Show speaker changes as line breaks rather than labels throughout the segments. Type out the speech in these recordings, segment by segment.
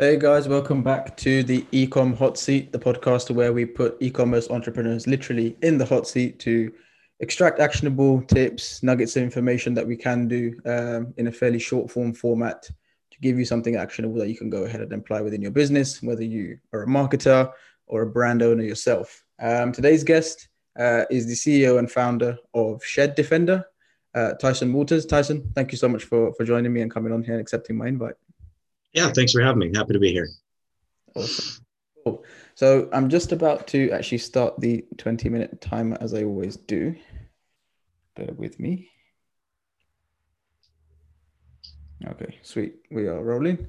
Hey guys, welcome back to the Ecom Hot Seat, the podcast where we put e-commerce entrepreneurs literally in the hot seat to extract actionable tips, nuggets of information that we can do um, in a fairly short form format to give you something actionable that you can go ahead and apply within your business, whether you are a marketer or a brand owner yourself. Um, today's guest uh, is the CEO and founder of Shed Defender, uh, Tyson Walters. Tyson, thank you so much for, for joining me and coming on here and accepting my invite.
Yeah, thanks for having me. Happy to be here.
Awesome. Cool. So I'm just about to actually start the 20 minute timer as I always do. Bear with me. Okay, sweet. We are rolling.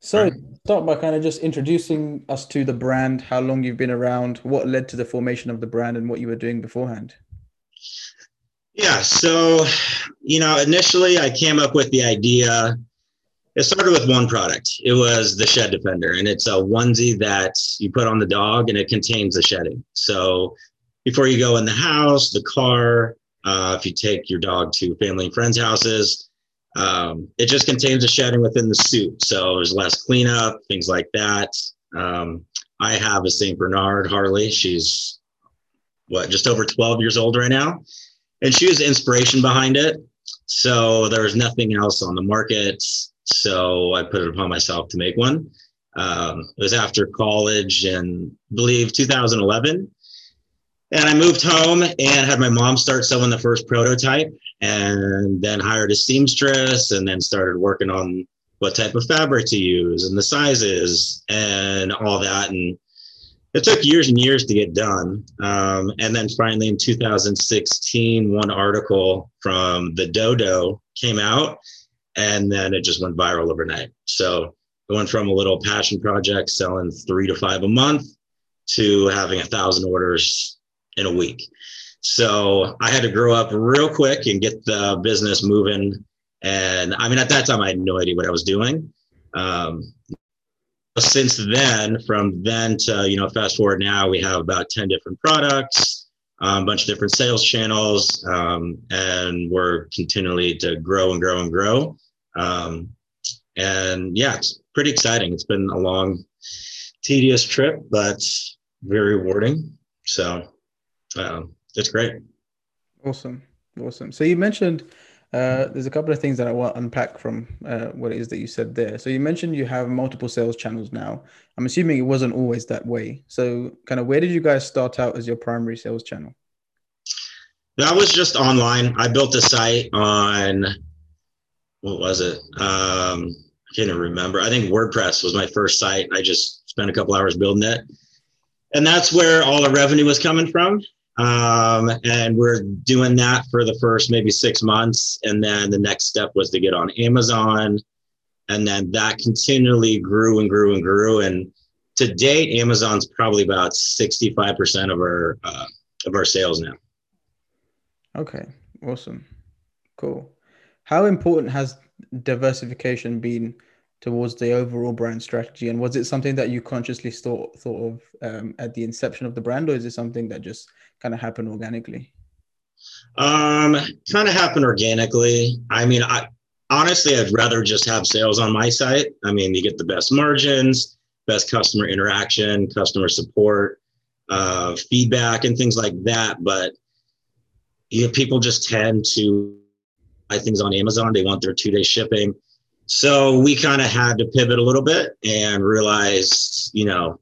So right. start by kind of just introducing us to the brand, how long you've been around, what led to the formation of the brand and what you were doing beforehand.
Yeah, so you know, initially I came up with the idea it started with one product. It was the Shed Defender, and it's a onesie that you put on the dog, and it contains the shedding. So before you go in the house, the car, uh, if you take your dog to family and friends' houses, um, it just contains the shedding within the suit. So there's less cleanup, things like that. Um, I have a St. Bernard Harley. She's what, just over 12 years old right now. And she was the inspiration behind it. So there was nothing else on the market. So I put it upon myself to make one. Um, it was after college and believe 2011. And I moved home and had my mom start sewing the first prototype and then hired a seamstress and then started working on what type of fabric to use and the sizes and all that. And it took years and years to get done. Um, and then finally in 2016, one article from the Dodo came out and then it just went viral overnight. So it went from a little passion project selling three to five a month to having a thousand orders in a week. So I had to grow up real quick and get the business moving. And I mean, at that time, I had no idea what I was doing. Um, since then, from then to, you know, fast forward now, we have about 10 different products, um, a bunch of different sales channels, um, and we're continually to grow and grow and grow. Um, and yeah, it's pretty exciting. It's been a long, tedious trip, but very rewarding. So um, it's great.
Awesome. Awesome. So you mentioned uh, there's a couple of things that I want to unpack from uh, what it is that you said there. So you mentioned you have multiple sales channels now. I'm assuming it wasn't always that way. So kind of where did you guys start out as your primary sales channel?
That was just online. I built a site on what was it? Um, I can't even remember. I think WordPress was my first site. I just spent a couple hours building it. And that's where all the revenue was coming from. Um, and we're doing that for the first maybe six months. And then the next step was to get on Amazon. And then that continually grew and grew and grew. And to date, Amazon's probably about 65% of our, uh, of our sales now.
Okay. Awesome. Cool. How important has diversification been towards the overall brand strategy? And was it something that you consciously thought thought of um, at the inception of the brand, or is it something that just kind of happened organically?
Um, kind of happened organically. I mean, I honestly, I'd rather just have sales on my site. I mean, you get the best margins, best customer interaction, customer support, uh, feedback, and things like that. But you know, people just tend to buy things on Amazon. They want their two day shipping. So we kind of had to pivot a little bit and realize, you know,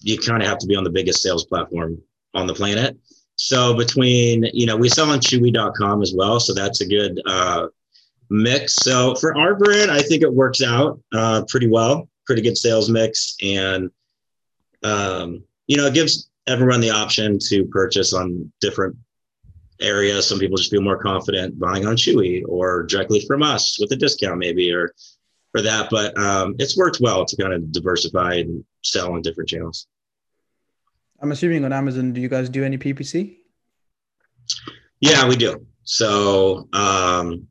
you kind of have to be on the biggest sales platform on the planet. So between, you know, we sell on chewy.com as well. So that's a good uh, mix. So for our brand, I think it works out uh, pretty well, pretty good sales mix. And, um, you know, it gives everyone the option to purchase on different area. Some people just feel more confident buying on Chewy or directly from us with a discount, maybe, or for that. But um, it's worked well to kind of diversify and sell on different channels.
I'm assuming on Amazon, do you guys do any PPC?
Yeah, we do. So um,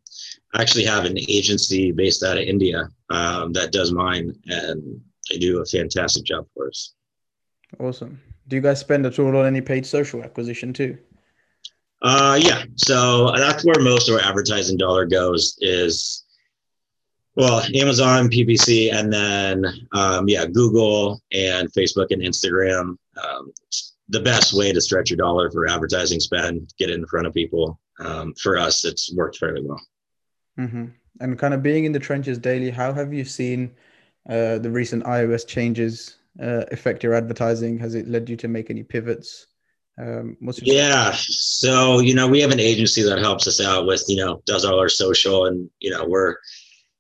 I actually have an agency based out of India um, that does mine, and they do a fantastic job for us.
Awesome. Do you guys spend at all on any paid social acquisition too?
Uh, yeah. So that's where most of our advertising dollar goes is well, Amazon, PPC, and then um, yeah, Google and Facebook and Instagram. Um, the best way to stretch your dollar for advertising spend, get it in front of people. Um, for us, it's worked fairly well.
Mm-hmm. And kind of being in the trenches daily, how have you seen uh, the recent iOS changes uh, affect your advertising? Has it led you to make any pivots?
Um, yeah, so you know we have an agency that helps us out with you know does all our social, and you know we're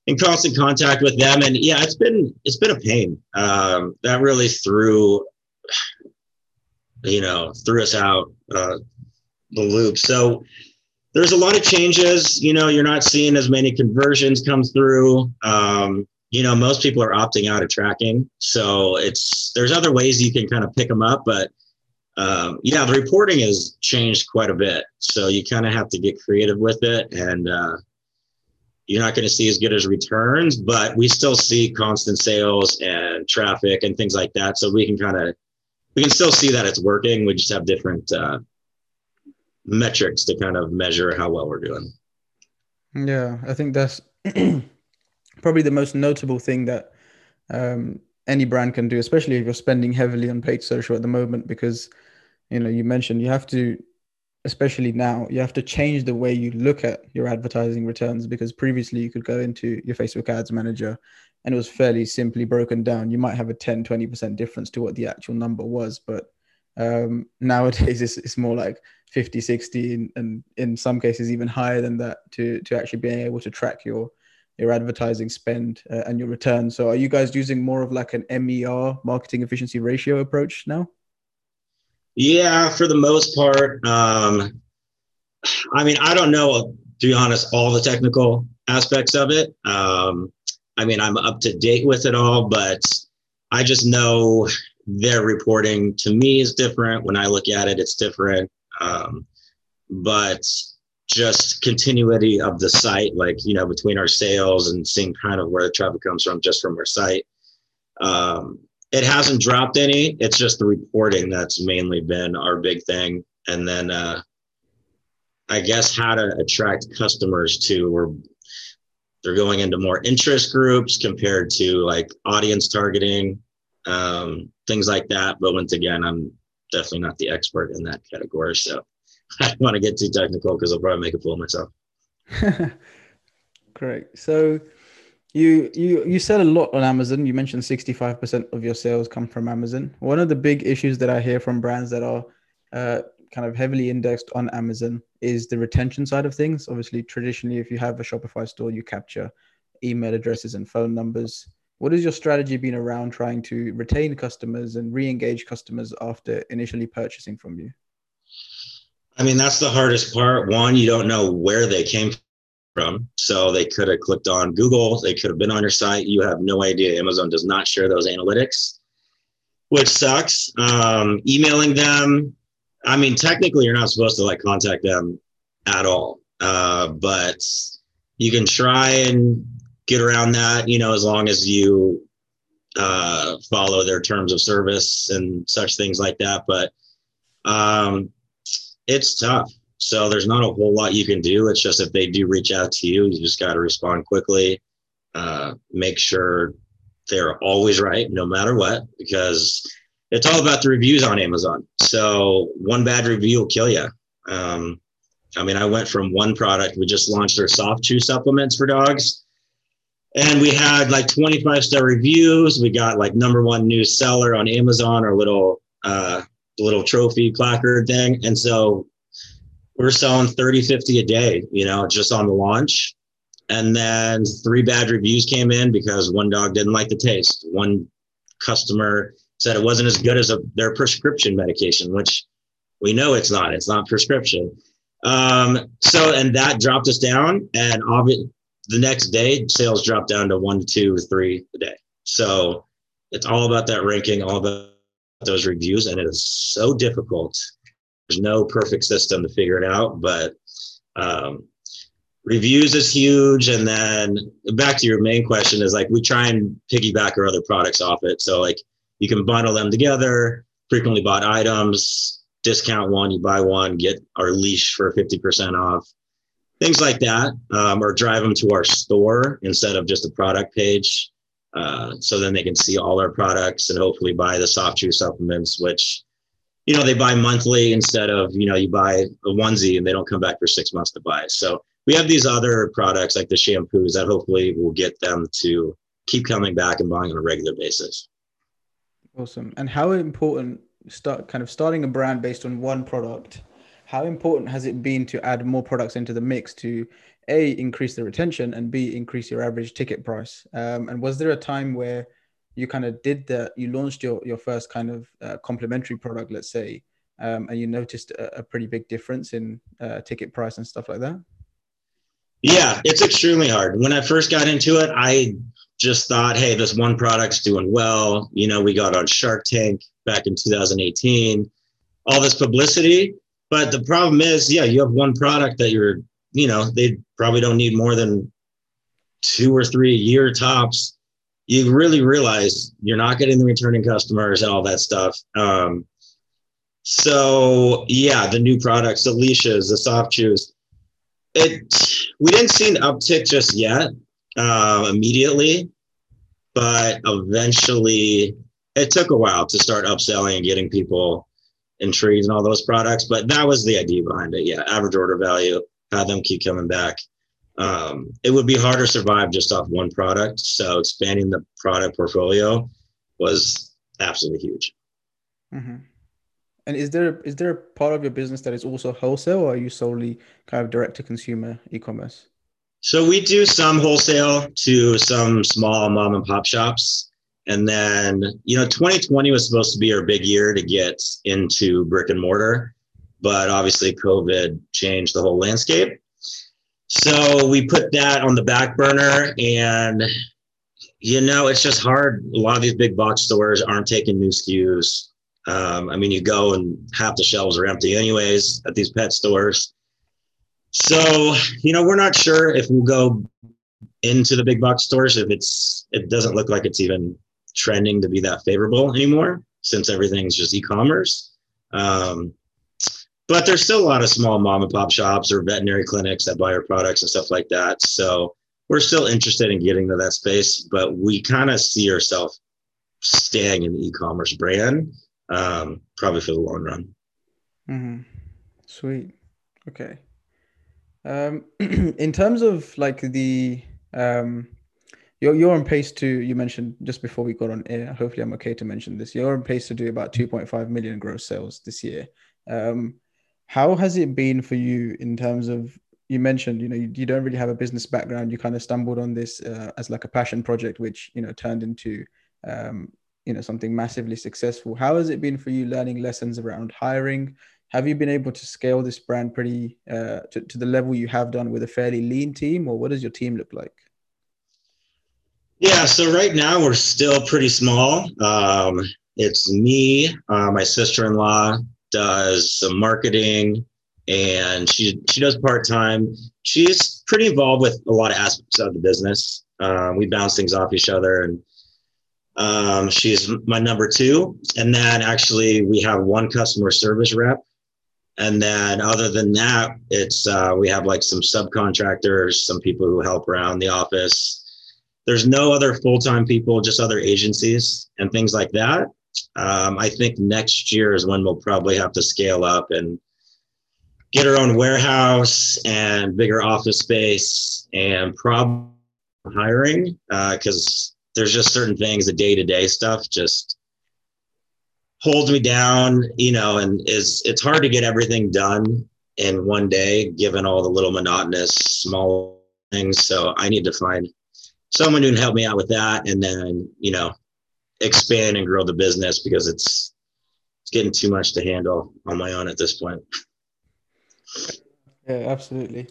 in constant contact with them, and yeah, it's been it's been a pain. Um, that really threw you know threw us out uh, the loop. So there's a lot of changes. You know, you're not seeing as many conversions come through. Um, you know, most people are opting out of tracking, so it's there's other ways you can kind of pick them up, but um, yeah, the reporting has changed quite a bit. So you kind of have to get creative with it, and uh, you're not going to see as good as returns, but we still see constant sales and traffic and things like that. So we can kind of we can still see that it's working. We just have different uh, metrics to kind of measure how well we're doing.
Yeah, I think that's probably the most notable thing that um, any brand can do, especially if you're spending heavily on paid social at the moment, because you know you mentioned you have to especially now you have to change the way you look at your advertising returns because previously you could go into your facebook ads manager and it was fairly simply broken down. You might have a 10 20% difference to what the actual number was but um, nowadays it's, it's more like 50 60 and, and in some cases even higher than that to to actually being able to track your your advertising spend uh, and your return. So are you guys using more of like an mer marketing efficiency ratio approach now
yeah, for the most part. Um, I mean, I don't know, to be honest, all the technical aspects of it. Um, I mean, I'm up to date with it all, but I just know their reporting to me is different. When I look at it, it's different. Um, but just continuity of the site, like, you know, between our sales and seeing kind of where the traffic comes from just from our site. Um, it hasn't dropped any. It's just the reporting that's mainly been our big thing. And then uh, I guess how to attract customers to where they're going into more interest groups compared to like audience targeting, um, things like that. But once again, I'm definitely not the expert in that category. So I don't want to get too technical because I'll probably make a fool of myself.
Great. So you you you sell a lot on Amazon. You mentioned 65% of your sales come from Amazon. One of the big issues that I hear from brands that are uh, kind of heavily indexed on Amazon is the retention side of things. Obviously, traditionally, if you have a Shopify store, you capture email addresses and phone numbers. What has your strategy been around trying to retain customers and re-engage customers after initially purchasing from you?
I mean, that's the hardest part. One, you don't know where they came from. So they could have clicked on Google, they could have been on your site. You have no idea. Amazon does not share those analytics, which sucks. Um, emailing them, I mean, technically, you're not supposed to like contact them at all, uh, but you can try and get around that, you know, as long as you uh, follow their terms of service and such things like that. But um, it's tough. So there's not a whole lot you can do. It's just if they do reach out to you, you just got to respond quickly. Uh, make sure they're always right, no matter what, because it's all about the reviews on Amazon. So one bad review will kill you. Um, I mean, I went from one product. We just launched our soft chew supplements for dogs, and we had like 25 star reviews. We got like number one new seller on Amazon, our little uh, little trophy placard thing. And so we're selling 30, 50 a day, you know, just on the launch. And then three bad reviews came in because one dog didn't like the taste. One customer said it wasn't as good as a, their prescription medication, which we know it's not. It's not prescription. Um, so, and that dropped us down. And the next day, sales dropped down to one, two, three a day. So it's all about that ranking, all about those reviews. And it is so difficult there's no perfect system to figure it out, but um, reviews is huge. And then back to your main question is like we try and piggyback our other products off it. So like you can bundle them together, frequently bought items, discount one, you buy one, get our leash for 50% off. things like that, um, or drive them to our store instead of just a product page. Uh, so then they can see all our products and hopefully buy the soft chew supplements, which you know they buy monthly instead of you know you buy a onesie and they don't come back for six months to buy. So we have these other products like the shampoos that hopefully will get them to keep coming back and buying on a regular basis.
Awesome. And how important start kind of starting a brand based on one product? How important has it been to add more products into the mix to a increase the retention and b increase your average ticket price? Um, and was there a time where you kind of did that? You launched your your first kind of uh, complementary product, let's say, um, and you noticed a, a, pretty big difference in uh, ticket price and stuff like that.
Yeah, it's extremely hard. When I first got into it, I just thought, hey, this one product's doing well. You know, we got on Shark Tank back in 2018, all this publicity. But the problem is, yeah, you have one product that you're, you know, they probably don't need more than two or three year tops. You really realize you're not getting the returning customers and all that stuff. Um, so yeah, the new products, the leashes, the soft chews. it we didn't see an uptick just yet uh, immediately, but eventually it took a while to start upselling and getting people intrigued in all those products. But that was the idea behind it. Yeah, average order value, have them keep coming back. Um, it would be hard to survive just off one product. So expanding the product portfolio was absolutely huge.
Mm-hmm. And is there is there a part of your business that is also wholesale, or are you solely kind of direct to consumer e-commerce?
So we do some wholesale to some small mom and pop shops. And then, you know, 2020 was supposed to be our big year to get into brick and mortar, but obviously COVID changed the whole landscape. So we put that on the back burner and you know, it's just hard. A lot of these big box stores aren't taking new SKUs. Um, I mean, you go and half the shelves are empty anyways at these pet stores. So, you know, we're not sure if we'll go into the big box stores if it's it doesn't look like it's even trending to be that favorable anymore since everything's just e-commerce. Um, but there's still a lot of small mom and pop shops or veterinary clinics that buy our products and stuff like that. So we're still interested in getting to that space, but we kind of see ourselves staying in the e-commerce brand um, probably for the long run.
Mm-hmm. Sweet. Okay. Um, in terms of like the um, you're you're on pace to you mentioned just before we got on air. Hopefully, I'm okay to mention this. You're on pace to do about 2.5 million gross sales this year. Um, how has it been for you in terms of you mentioned you know you, you don't really have a business background. You kind of stumbled on this uh, as like a passion project, which you know turned into um, you know something massively successful. How has it been for you learning lessons around hiring? have you been able to scale this brand pretty uh, to, to the level you have done with a fairly lean team or what does your team look like
yeah so right now we're still pretty small um, it's me uh, my sister-in-law does some marketing and she she does part-time she's pretty involved with a lot of aspects of the business um, we bounce things off each other and um, she's my number two and then actually we have one customer service rep and then other than that, it's uh, we have like some subcontractors, some people who help around the office. There's no other full-time people, just other agencies and things like that. Um, I think next year is when we'll probably have to scale up and get our own warehouse and bigger office space and probably hiring because uh, there's just certain things, the day-to-day stuff, just holds me down, you know, and is it's hard to get everything done in one day given all the little monotonous small things. So I need to find someone who can help me out with that and then, you know, expand and grow the business because it's it's getting too much to handle on my own at this point.
Yeah, absolutely.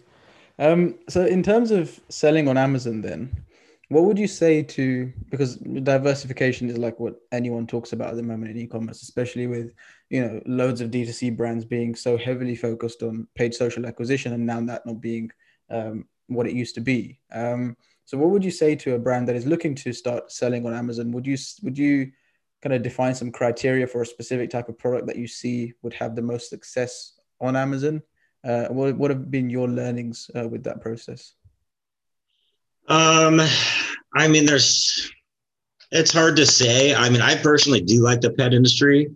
Um, so in terms of selling on Amazon then, what would you say to because diversification is like what anyone talks about at the moment in e-commerce, especially with you know loads of D2C brands being so heavily focused on paid social acquisition and now that not being um, what it used to be. Um, so what would you say to a brand that is looking to start selling on Amazon? Would you would you kind of define some criteria for a specific type of product that you see would have the most success on Amazon? Uh, what what have been your learnings uh, with that process?
Um, I mean, there's it's hard to say. I mean, I personally do like the pet industry.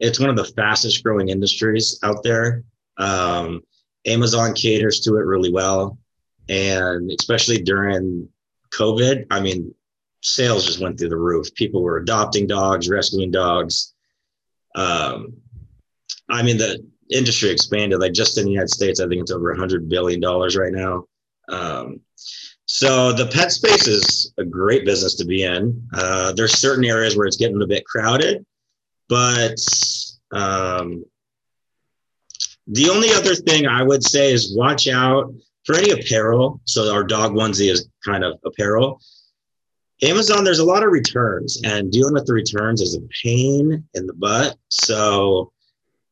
It's one of the fastest growing industries out there. Um, Amazon caters to it really well. And especially during COVID, I mean, sales just went through the roof. People were adopting dogs, rescuing dogs. Um, I mean, the industry expanded. Like just in the United States, I think it's over $100 billion right now. Um, so the pet space is a great business to be in. Uh, there's certain areas where it's getting a bit crowded, but um, the only other thing I would say is watch out for any apparel. So our dog onesie is kind of apparel. Amazon, there's a lot of returns, and dealing with the returns is a pain in the butt. So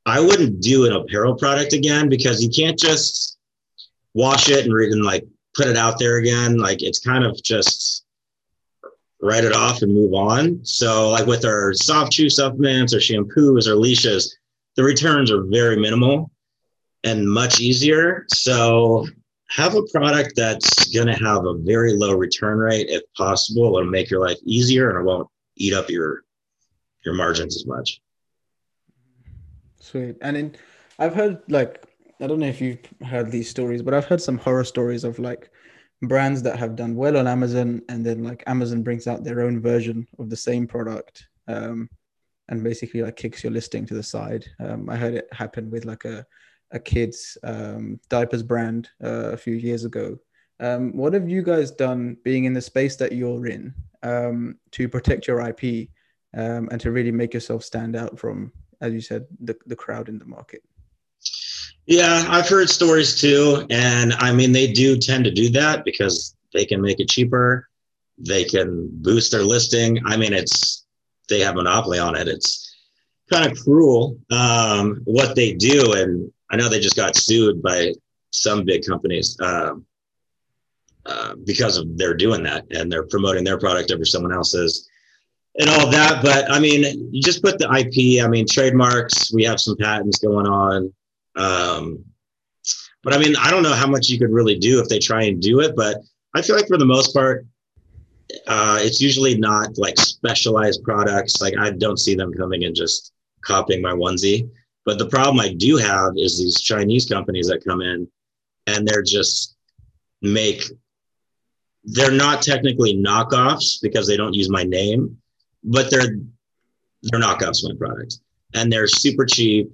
I wouldn't do an apparel product again because you can't just wash it and, and like put it out there again. Like it's kind of just write it off and move on. So like with our soft chew supplements or shampoos or leashes, the returns are very minimal and much easier. So have a product that's going to have a very low return rate if possible. It'll make your life easier and it won't eat up your your margins as much.
Sweet. And in I've heard like I don't know if you've heard these stories, but I've heard some horror stories of like brands that have done well on Amazon and then like Amazon brings out their own version of the same product um, and basically like kicks your listing to the side. Um, I heard it happen with like a a kids um, diapers brand uh, a few years ago. Um, what have you guys done, being in the space that you're in, um, to protect your IP um, and to really make yourself stand out from, as you said, the, the crowd in the market?
Yeah, I've heard stories too, and I mean they do tend to do that because they can make it cheaper. They can boost their listing. I mean, it's they have monopoly on it. It's kind of cruel um, what they do, and I know they just got sued by some big companies um, uh, because of they're doing that and they're promoting their product over someone else's and all that. But I mean, you just put the IP. I mean, trademarks. We have some patents going on. Um, but I mean, I don't know how much you could really do if they try and do it. But I feel like for the most part, uh, it's usually not like specialized products. Like I don't see them coming and just copying my onesie. But the problem I do have is these Chinese companies that come in and they're just make they're not technically knockoffs because they don't use my name, but they're they're knockoffs of my products. And they're super cheap.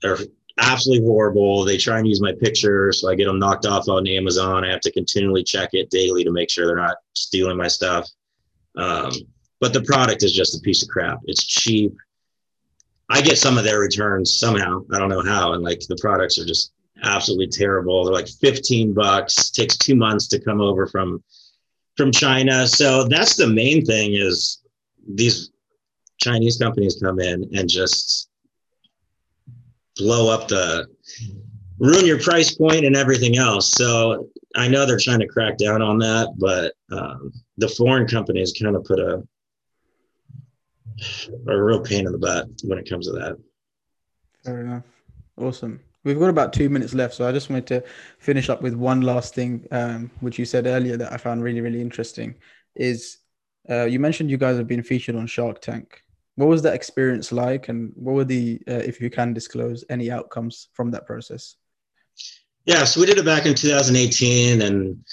They're absolutely horrible. They try and use my picture, so I get them knocked off on Amazon. I have to continually check it daily to make sure they're not stealing my stuff. Um, but the product is just a piece of crap. It's cheap. I get some of their returns somehow. I don't know how. And like the products are just absolutely terrible. They're like 15 bucks, takes two months to come over from from China. So that's the main thing is these Chinese companies come in and just blow up the ruin your price point and everything else. So I know they're trying to crack down on that, but um, the foreign companies kind of put a a real pain in the butt when it comes to that.
Fair enough. Awesome. We've got about two minutes left, so I just wanted to finish up with one last thing, um, which you said earlier that I found really, really interesting. Is uh, you mentioned you guys have been featured on Shark Tank. What was that experience like, and what were the, uh, if you can disclose, any outcomes from that process?
Yeah, so we did it back in 2018, and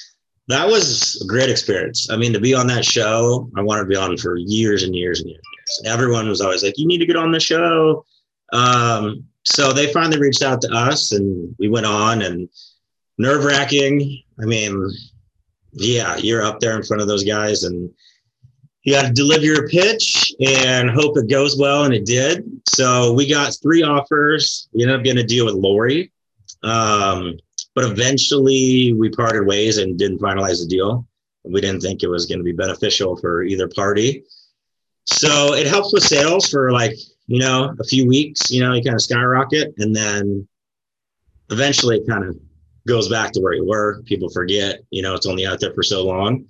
that was a great experience. I mean, to be on that show, I wanted to be on for years and years and years. Everyone was always like, "You need to get on the show." Um, so they finally reached out to us, and we went on. And nerve wracking. I mean, yeah, you're up there in front of those guys, and you got to deliver your pitch and hope it goes well, and it did. So we got three offers. We ended up getting a deal with Lori, um, but eventually we parted ways and didn't finalize the deal. We didn't think it was going to be beneficial for either party. So it helps with sales for like, you know, a few weeks, you know, you kind of skyrocket and then eventually it kind of goes back to where you were. People forget, you know, it's only out there for so long.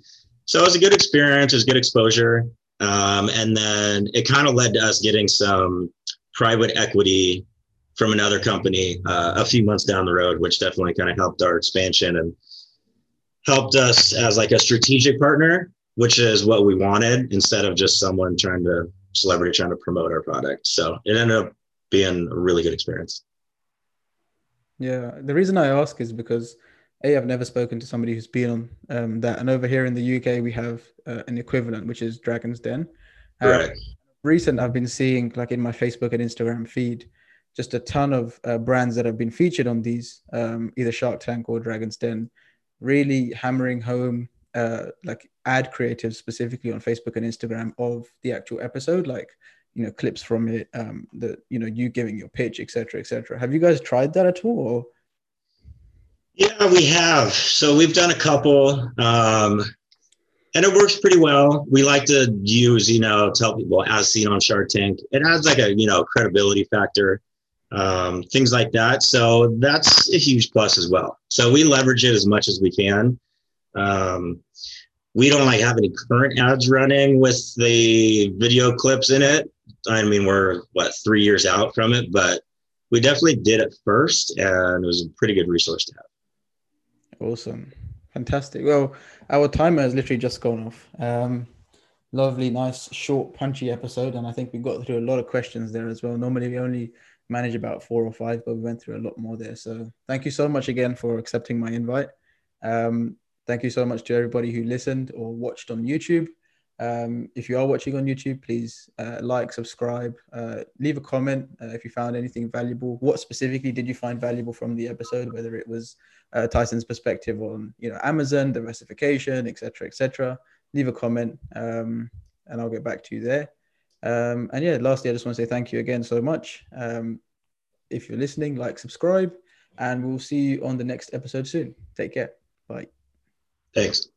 So it was a good experience, it was good exposure. Um, and then it kind of led to us getting some private equity from another company uh, a few months down the road, which definitely kind of helped our expansion and helped us as like a strategic partner, which is what we wanted instead of just someone trying to celebrity trying to promote our product. So it ended up being a really good experience.
Yeah, the reason I ask is because a I've never spoken to somebody who's been on um, that, and over here in the UK we have uh, an equivalent, which is Dragon's Den.
Um, right.
Recent, I've been seeing like in my Facebook and Instagram feed, just a ton of uh, brands that have been featured on these, um, either Shark Tank or Dragon's Den, really hammering home uh, like ad creatives specifically on Facebook and Instagram of the actual episode, like you know clips from it, um, the you know you giving your pitch, etc., etc. Have you guys tried that at all? Or?
Yeah, we have. So we've done a couple, um, and it works pretty well. We like to use, you know, tell people as seen on Shark Tank. It adds like a you know credibility factor um, things like that. So that's a huge plus as well. So we leverage it as much as we can. Um, we don't like have any current ads running with the video clips in it. I mean, we're what three years out from it, but we definitely did it first, and it was a pretty good resource to have.
Awesome, fantastic. Well, our timer has literally just gone off. Um, lovely, nice, short, punchy episode, and I think we got through a lot of questions there as well. Normally, we only manage about four or five, but we went through a lot more there. So thank you so much again for accepting my invite. Um, thank you so much to everybody who listened or watched on YouTube. Um, if you are watching on YouTube, please uh, like, subscribe, uh, leave a comment uh, if you found anything valuable. What specifically did you find valuable from the episode? Whether it was uh, Tyson's perspective on you know Amazon diversification, etc., etc. Leave a comment, um, and I'll get back to you there. Um, and yeah, lastly, I just want to say thank you again so much. Um, if you're listening, like, subscribe, and we'll see you on the next episode soon. Take care. Bye.
Thanks.